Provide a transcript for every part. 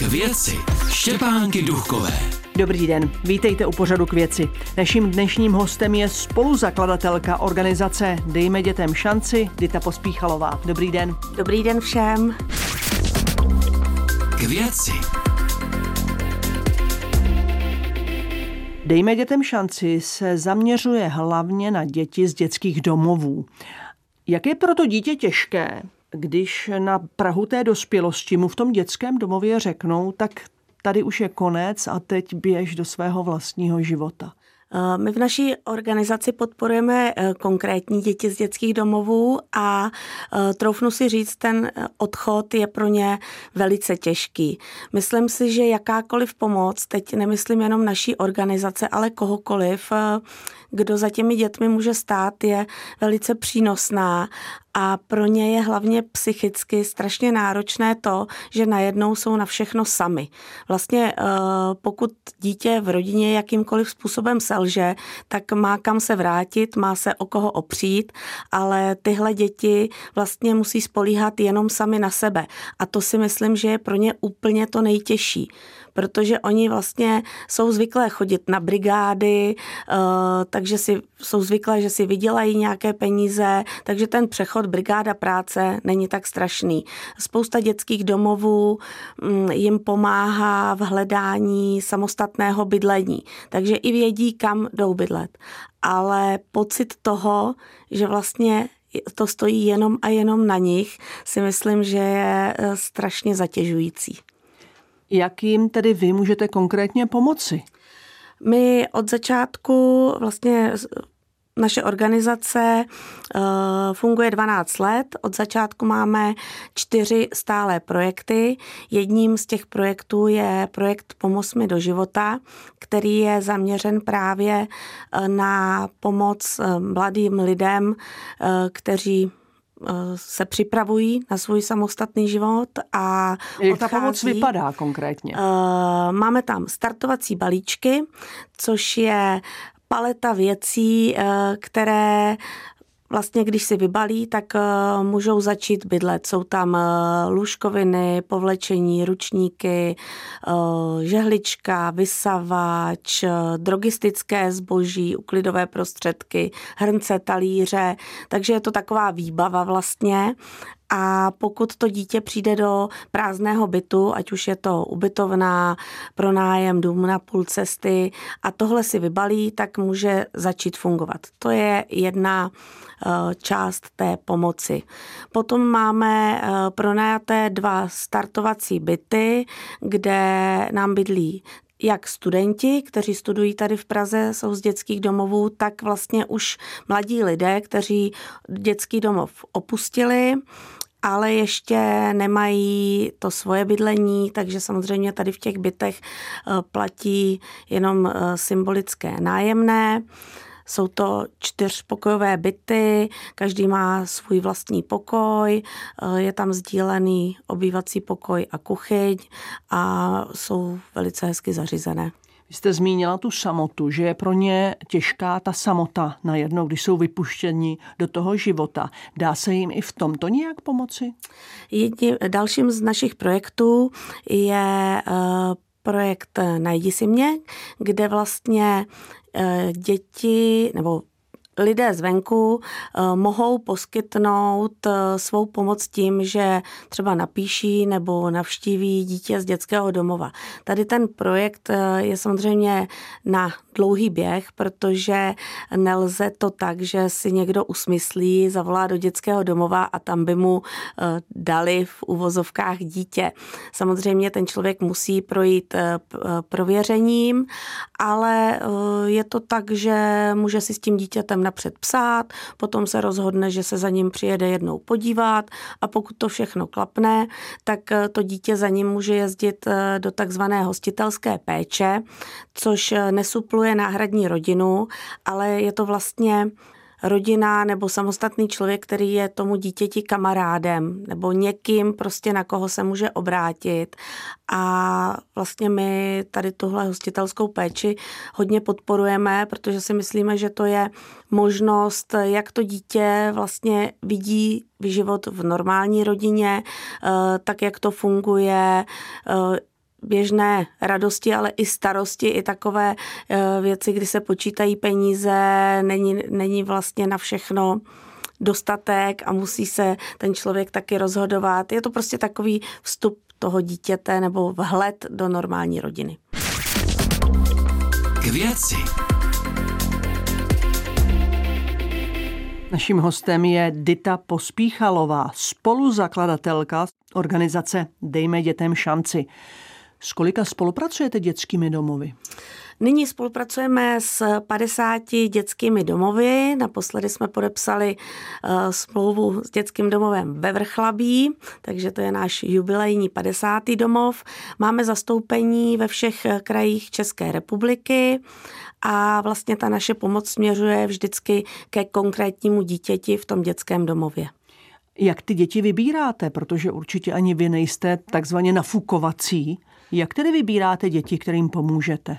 K věci Štěpánky Duchové. Dobrý den, vítejte u pořadu k věci. Naším dnešním hostem je spoluzakladatelka organizace Dejme dětem šanci, Dita Pospíchalová. Dobrý den. Dobrý den všem. K věci Dejme dětem šanci se zaměřuje hlavně na děti z dětských domovů. Jak je proto dítě těžké, když na Prahu té dospělosti mu v tom dětském domově řeknou, tak tady už je konec a teď běž do svého vlastního života? My v naší organizaci podporujeme eh, konkrétní děti z dětských domovů a eh, troufnu si říct, ten odchod je pro ně velice těžký. Myslím si, že jakákoliv pomoc, teď nemyslím jenom naší organizace, ale kohokoliv, kdo za těmi dětmi může stát, je velice přínosná a pro ně je hlavně psychicky strašně náročné to, že najednou jsou na všechno sami. Vlastně eh, pokud dítě v rodině jakýmkoliv způsobem selže, tak má kam se vrátit, má se o koho opřít, ale tyhle děti vlastně musí spolíhat jenom sami na sebe. A to si myslím, že je pro ně úplně to nejtěžší protože oni vlastně jsou zvyklé chodit na brigády, eh, takže si, jsou zvyklé, že si vydělají nějaké peníze, takže ten přechod brigáda práce není tak strašný. Spousta dětských domovů mm, jim pomáhá v hledání samostatného bydlení, takže i vědí, kam jdou bydlet. Ale pocit toho, že vlastně to stojí jenom a jenom na nich, si myslím, že je eh, strašně zatěžující. Jak jim tedy vy můžete konkrétně pomoci? My od začátku vlastně naše organizace uh, funguje 12 let. Od začátku máme čtyři stálé projekty. Jedním z těch projektů je projekt Pomoz mi do života, který je zaměřen právě uh, na pomoc uh, mladým lidem, kteří Eh, se připravují na svůj samostatný život a Jak odchází. ta pomoc vypadá konkrétně? Eh, máme tam startovací balíčky, což je paleta věcí, eh, které vlastně když si vybalí, tak uh, můžou začít bydlet. Jsou tam uh, lůžkoviny, povlečení, ručníky, uh, žehlička, vysavač, drogistické zboží, uklidové prostředky, hrnce, talíře, takže je to taková výbava vlastně a pokud to dítě přijde do prázdného bytu, ať už je to ubytovná, pronájem, dům na půl cesty a tohle si vybalí, tak může začít fungovat. To je jedna eh, část té pomoci. Potom máme eh, pronajaté dva startovací byty, kde nám bydlí jak studenti, kteří studují tady v Praze, jsou z dětských domovů, tak vlastně už mladí lidé, kteří dětský domov opustili ale ještě nemají to svoje bydlení, takže samozřejmě tady v těch bytech eh, platí jenom eh, symbolické nájemné. Jsou to čtyřpokojové byty, každý má svůj vlastní pokoj, eh, je tam sdílený obývací pokoj a kuchyň a jsou velice hezky zařízené. Vy jste zmínila tu samotu, že je pro ně těžká ta samota najednou, když jsou vypuštěni do toho života. Dá se jim i v tomto nějak pomoci? Jedním, dalším z našich projektů je uh, projekt Najdi si mě, kde vlastně uh, děti nebo lidé zvenku eh, mohou poskytnout eh, svou pomoc tím, že třeba napíší nebo navštíví dítě z dětského domova. Tady ten projekt eh, je samozřejmě na dlouhý běh, protože nelze to tak, že si někdo usmyslí, zavolá do dětského domova a tam by mu dali v uvozovkách dítě. Samozřejmě ten člověk musí projít prověřením, ale je to tak, že může si s tím dítětem napřed psát, potom se rozhodne, že se za ním přijede jednou podívat a pokud to všechno klapne, tak eh, to dítě za ním může jezdit eh, do takzvané hostitelské péče, což eh, nesupluje náhradní rodinu, ale je to vlastně rodina nebo samostatný člověk, který je tomu dítěti kamarádem nebo někým prostě na koho se může obrátit. A vlastně my tady tuhle hostitelskou péči hodně podporujeme, protože si myslíme, že to je možnost, jak to dítě vlastně vidí život v normální rodině, eh, tak jak to funguje, eh, běžné radosti, ale i starosti, i takové eh, věci, kdy se počítají peníze, není, není vlastně na všechno dostatek a musí se ten člověk taky rozhodovat. Je to prostě takový vstup toho dítěte nebo vhled do normální rodiny. K věci. Naším hostem je Dita Pospíchalová, spoluzakladatelka organizace Dejme dětem šanci. S kolika spolupracujete dětskými domovy? Nyní spolupracujeme s 50 dětskými domovy. Naposledy jsme podepsali uh, smlouvu s dětským domovem ve Vrchlabí, takže to je náš jubilejní 50. domov. Máme zastoupení ve všech krajích České republiky a vlastně ta naše pomoc směřuje vždycky ke konkrétnímu dítěti v tom dětském domově. Jak ty děti vybíráte, protože určitě ani vy nejste takzvaně nafukovací. Jak tedy vybíráte děti, kterým pomůžete?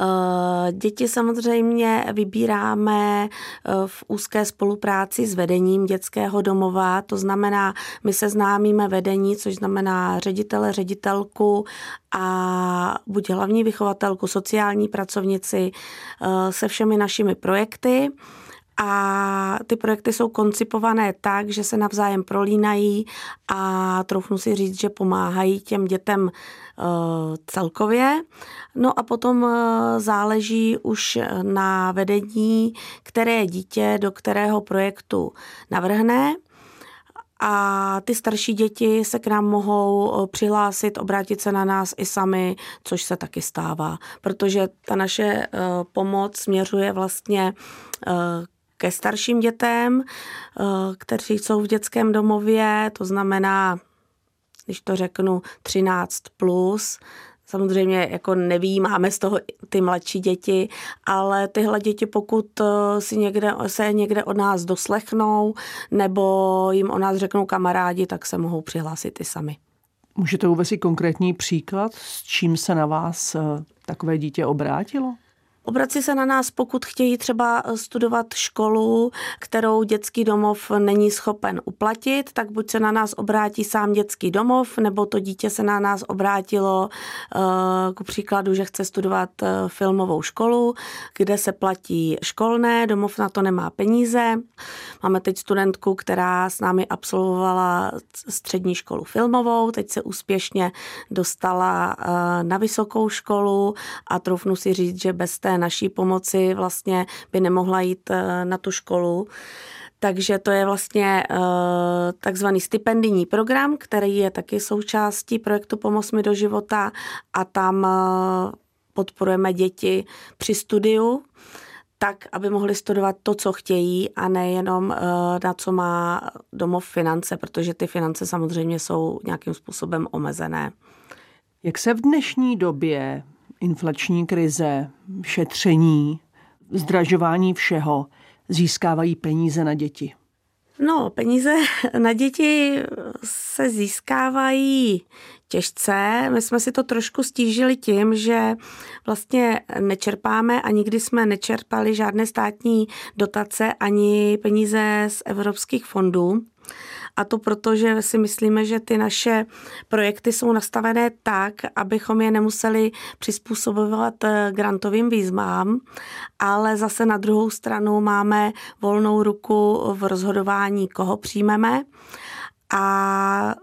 Eh, děti samozřejmě vybíráme eh, v úzké spolupráci s vedením dětského domova, to znamená, my se známíme vedení, což znamená ředitele, ředitelku a buď hlavní vychovatelku, sociální pracovnici eh, se všemi našimi projekty. A ty projekty jsou koncipované tak, že se navzájem prolínají a troufnu si říct, že pomáhají těm dětem Eh, celkově. No a potom eh, záleží už na vedení, které dítě do kterého projektu navrhne. A ty starší děti se k nám mohou eh, přihlásit, obrátit se na nás i sami, což se taky stává, protože ta naše pomoc směřuje vlastně ke starším dětem, kteří jsou v dětském domově, to znamená když to řeknu, 13 plus. Samozřejmě jako nevýjímáme z toho ty mladší děti, ale tyhle děti, pokud eh, si někde, se někde od nás doslechnou nebo jim o nás řeknou kamarádi, tak se mohou přihlásit i sami. Můžete uvést si konkrétní příklad, s čím se na vás eh, takové dítě obrátilo? Obrací se na nás, pokud chtějí třeba eh, studovat školu, kterou dětský domov není schopen uplatit, tak buď se na nás obrátí sám dětský domov, nebo to dítě se na nás obrátilo eh, ku příkladu, že chce studovat eh, filmovou školu, kde se platí školné, domov na to nemá peníze. Máme teď studentku, která s námi absolvovala střední školu filmovou, teď se úspěšně dostala na vysokou školu a troufnu si říct, že bez té naší pomoci vlastně by nemohla jít eh, na tu školu. Takže to je vlastně uh, takzvaný stipendijní program, který je taky součástí projektu Pomoz mi do života a tam uh, podporujeme děti při studiu tak, aby mohli studovat to, co chtějí a nejenom na co má domov finance, protože ty finance samozřejmě jsou nějakým způsobem omezené. Jak se v dnešní době inflační krize, šetření, zdražování všeho získávají peníze na děti? No, peníze na děti se získávají těžce. My jsme si to trošku stížili tím, že vlastně nečerpáme a nikdy jsme nečerpali žádné státní dotace ani peníze z evropských fondů. A to proto, že si myslíme, že ty naše projekty jsou nastavené tak, abychom je nemuseli přizpůsobovat eh, grantovým výzvám, ale zase na druhou stranu máme volnou ruku v rozhodování, koho přijmeme. A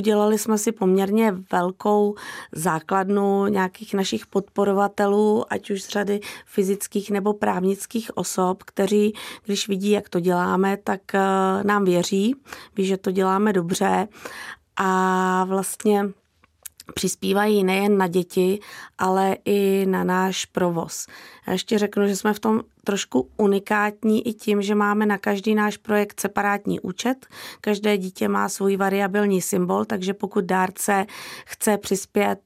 Udělali jsme si poměrně velkou základnu nějakých našich podporovatelů, ať už z řady fyzických nebo právnických osob, kteří, když vidí, jak to děláme, tak eh, nám věří, ví, že to děláme dobře. A vlastně přispívají nejen na děti, ale i na náš provoz. Já ještě řeknu, že jsme v tom trošku unikátní i tím, že máme na každý náš projekt separátní účet. Každé dítě má svůj variabilní symbol, takže pokud dárce chce přispět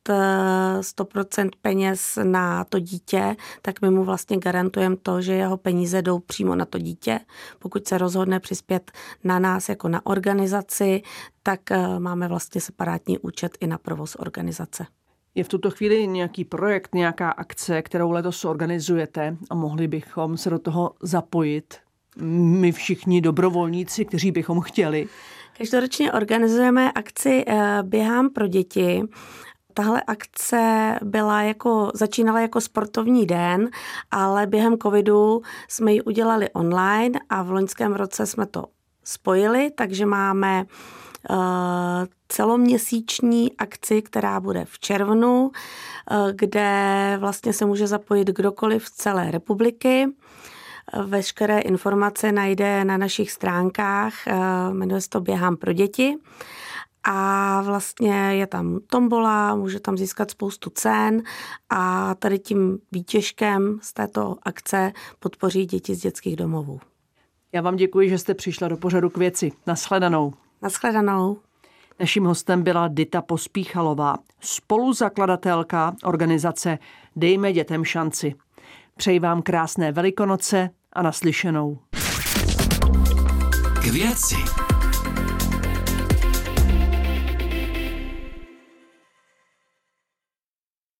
100% eh, peněz na to dítě, tak my mu vlastně garantujeme to, že jeho peníze jdou přímo na to dítě. Pokud se rozhodne přispět na nás jako na organizaci, tak eh, máme vlastně separátní účet i na provoz organizace. Je v tuto chvíli nějaký projekt, nějaká akce, kterou letos organizujete a mohli bychom se do toho zapojit? My všichni dobrovolníci, kteří bychom chtěli. Každoročně organizujeme akci eh, Běhám pro děti. Tahle akce byla jako, začínala jako sportovní den, ale během covidu jsme ji udělali online a v loňském roce jsme to spojili, takže máme uh, celoměsíční akci, která bude v červnu, uh, kde vlastně se může zapojit kdokoliv z celé republiky. Veškeré informace najde na našich stránkách, jmenuje se to Běhám pro děti a vlastně je tam tombola, může tam získat spoustu cen a tady tím výtěžkem z této akce podpoří děti z dětských domovů. Já vám děkuji, že jste přišla do pořadu k věci. Naschledanou. Naschledanou. Naším hostem byla Dita Pospíchalová, spoluzakladatelka organizace Dejme dětem šanci. Přeji vám krásné velikonoce a naslyšenou. K věci.